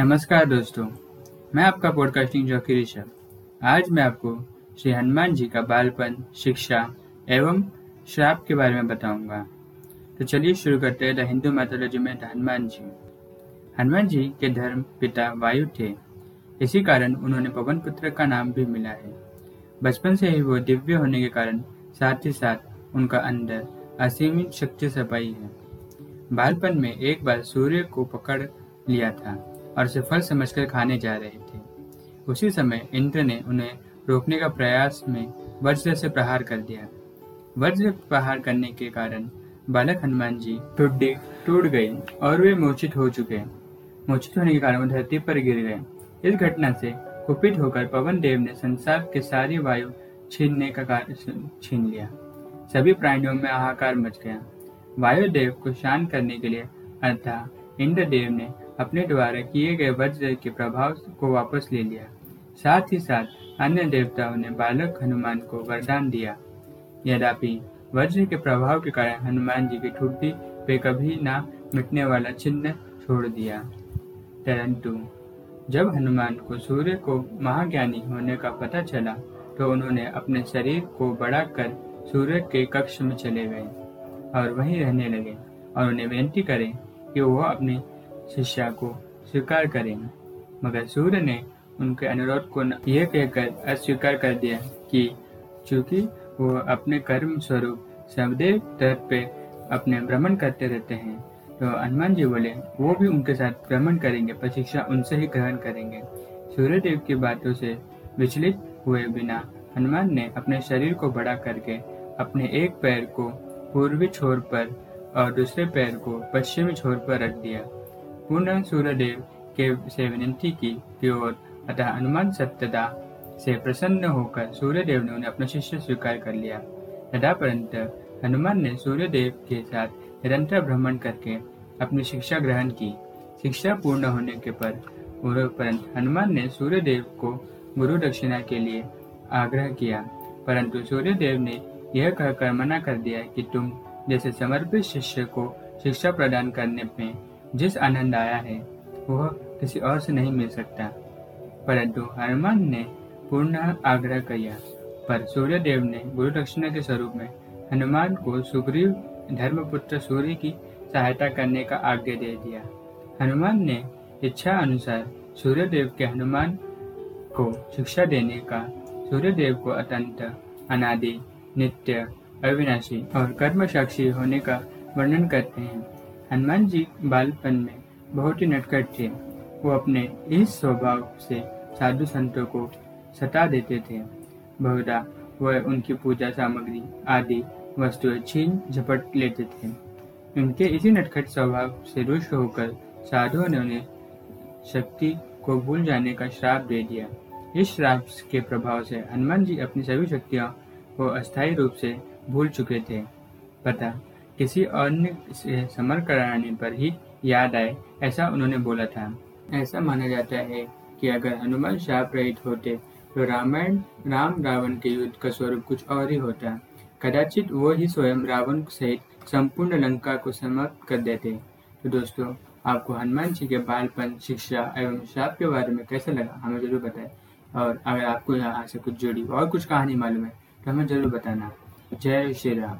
नमस्कार दोस्तों, मैं आपका पॉडकास्टिंग जॉकी ऋषभ आज मैं आपको श्री हनुमान जी का बालपन, शिक्षा एवं श्राप के बारे में बताऊँगा। तो चलिए शुरू करते हैं द हिंदू मैथोलॉजी में हनुमान जी। हनुमान जी के धर्म पिता वायु थे। इसी कारण उन्होंने पवन पुत्र का नाम भी मिला है। बचपन से ही वो दिव्य होने के कारण साथ ही साथ उनका अंदर असीमित शक्ति सपाई है। बालपन में एक बार सूर्य को पकड़ लिया था। और उसे फल समझकर खाने जा रहे थे। उसी समय इंद्र ने उन्हें रोकने का प्रयास में वज्र से प्रहार कर दिया। वज्र प्रहार करने के कारण बालक हनुमान जी ठुड्डी टूट गई और वे मूर्छित हो चुके। मूर्छित होने के कारण वो धरती पर गिर गए। इस घटना से कुपित होकर पवन देव ने संसार के सारी वायु छीनने का कार्य छीन लिया। सभी प्राणियों में हाहाकार मच गया। वायुदेव को शांत करने के लिए अर्थात इंद्र देव ने अपने द्वारा किए गए वज्र के प्रभाव को वापस ले लिया। साथ ही साथ अन्य देवताओं ने बालक हनुमान को वरदान दिया। यद्यपि वज्र के प्रभाव के कारण हनुमान जी की ठुड्डी पे कभी ना मिटने वाला चिन्ह छोड़ दिया। परंतु जब हनुमान को सूर्य को महाज्ञानी होने का पता चला तो उन्होंने अपने शरीर को बड़ा कर सूर्य के कक्ष में चले गए और वहीं रहने लगे और उन्हें विनती करें कि वह अपनी शिष्या को स्वीकार करेंगे। मगर सूर्य ने उनके अनुरोध को यह कहकर अस्वीकार कर दिया कि चूँकि वो अपने कर्म स्वरूप सदैव तट पे अपने भ्रमण करते रहते हैं तो हनुमान जी बोले, वो भी उनके साथ भ्रमण करेंगे पर शिक्षा उनसे ही ग्रहण करेंगे। सूर्यदेव की बातों से विचलित हुए बिना हनुमान ने अपने शरीर को बड़ा करके अपने एक पैर को पूर्वी छोर पर और दूसरे पैर को पश्चिमी छोर पर रख दिया। पुनः सूर्यदेव के से विनती की कि और अतः हनुमान सत्यता से प्रसन्न होकर सूर्यदेव ने उन्हें अपना शिष्य स्वीकार कर लिया तथा परंत हनुमान ने सूर्यदेव के साथ निरंतर भ्रमण करके अपनी शिक्षा ग्रहण की शिक्षा पूर्ण होने के पर परंतु हनुमान ने सूर्यदेव को गुरु दक्षिणा के लिए आग्रह किया परंतु सूर्यदेव ने यह कहकर मना कर दिया कि तुम जैसे समर्पित शिष्य को शिक्षा प्रदान करने में जिस आनंद आया है, वह किसी और से नहीं मिल सकता। परंतु हनुमान ने पूर्ण आग्रह किया। पर सूर्यदेव ने गुरु दक्षिणा के स्वरूप में हनुमान को सुग्रीव धर्मपुत्र सूर्य की सहायता करने का आज्ञा दे दिया। हनुमान ने इच्छा अनुसार सूर्यदेव के हनुमान को शिक्षा देने का, सूर्यदेव को अत्यंत अनादि, नित्य, अविनाशी और कर्म साक्षी होने का वर्णन करते हैं। हनुमान जी बालपन में बहुत ही नटखट थे। वो अपने इस स्वभाव से साधु संतों को सता देते थे। बहुधा वह उनकी पूजा सामग्री आदि वस्तुएँ छीन झपट लेते थे। उनके इसी नटखट स्वभाव से रुष्ट होकर साधुओं ने उन्हें शक्ति को भूल जाने का श्राप दे दिया। इस श्राप के प्रभाव से हनुमान जी अपनी सभी शक्तियों को अस्थायी रूप से भूल चुके थे। पता किसी अन्य से समर कराने पर ही याद आए, ऐसा उन्होंने बोला था। ऐसा माना जाता है कि अगर हनुमान श्राप रहित होते तो रामायण, राम रावण के युद्ध का स्वरूप कुछ और ही होता। कदाचित वो ही स्वयं रावण सहित संपूर्ण लंका को समाप्त कर देते। तो दोस्तों, आपको हनुमान जी के बालपन, शिक्षा एवं श्राप के बारे में कैसा लगा, हमें ज़रूर बताएँ। और अगर आपको यहाँ से कुछ जुड़ी और कुछ कहानी मालूम है तो हमें ज़रूर बताना। जय श्री राम।